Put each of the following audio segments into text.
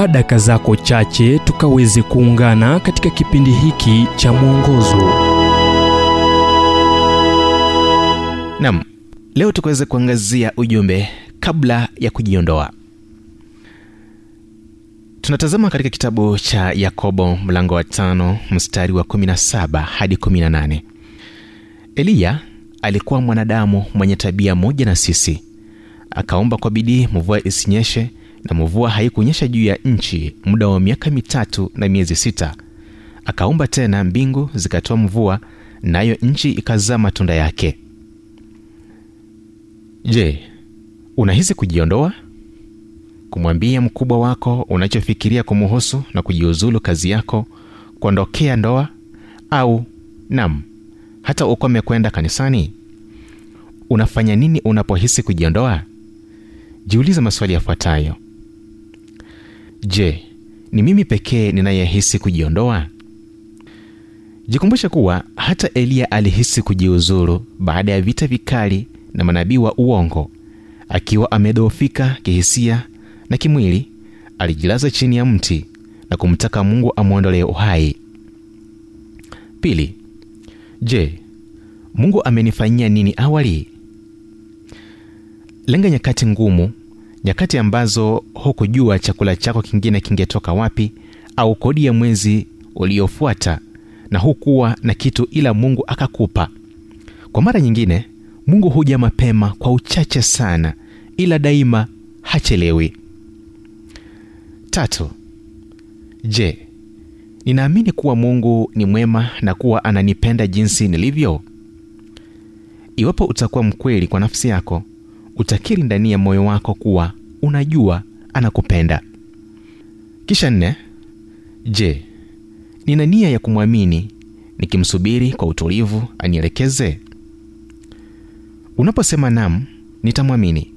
chukua daka zako chache tukaweze kuungana katika kipindi hiki cha mwongozo. Nam leo tukaweze kuangazia ujumbe kabla ya kujiondoa. Tunatazama katika kitabu cha yakobo mlango wa tano mstari wa 17 hadi 18 eliya alikuwa mwanadamu mwenye tabia moja na sisi. Akaomba kwa bidii mvua isinyeshe na mvua haikunyesha juu ya nchi muda wa miaka mitatu na miezi sita. Akaumba tena mbingu zikatoa mvua nayo nchi ikazaa matunda yake. Je unahisi kujiondoa? Kumwambia mkubwa wako unachofikiria kumuhusu na kujiuzulu kazi yako kuondokea ndoa au nam hata ukome kwenda kanisani? Unafanya nini unapohisi kujiondoa? Jiulize maswali yafuatayo je ni mimi pekee ninayehisi kujiondoa? Jikumbushe kuwa hata eliya alihisi kujiuzuru baada ya vita vikali na manabii wa uongo. Akiwa amedhoofika kihisia na kimwili alijilaza chini ya mti na kumtaka mungu amwondolee uhai. Pili je mungu amenifanyia nini awali? Lenga nyakati ngumu nyakati ambazo hukujua chakula chako kingine kingetoka wapi au kodi ya mwezi uliofuata na hukuwa na kitu ila mungu akakupa. Kwa mara nyingine mungu huja mapema kwa uchache sana ila daima hachelewi. Tatu je ninaamini kuwa mungu ni mwema na kuwa ananipenda jinsi nilivyo? Iwapo utakuwa mkweli kwa nafsi yako utakiri ndani ya moyo wako kuwa unajua anakupenda. Kisha nne je nina nia ya kumwamini nikimsubiri kwa utulivu anielekeze? Unaposema nam nitamwamini.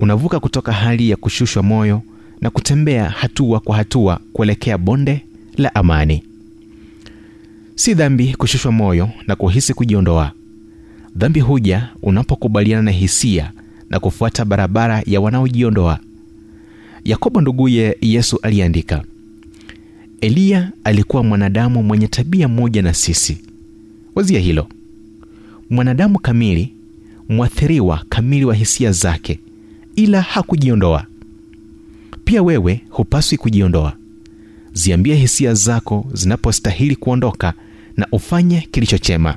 Unavuka kutoka hali ya kushushwa moyo na kutembea hatua kwa hatua kuelekea bonde la amani. Si dhambi kushushwa moyo na kuhisi kujiondoa dhambi huja unapokubaliana na hisia na kufuata barabara ya wanaojiondoa. Yakobo nduguye yesu aliandika eliya alikuwa mwanadamu mwenye tabia moja na sisi. Wazia hilo. Mwanadamu kamili mwathiriwa kamili wa hisia zake ila hakujiondoa. Pia wewe hupaswi kujiondoa. Ziambie hisia zako zinapostahili kuondoka na ufanye kilichochema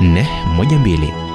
412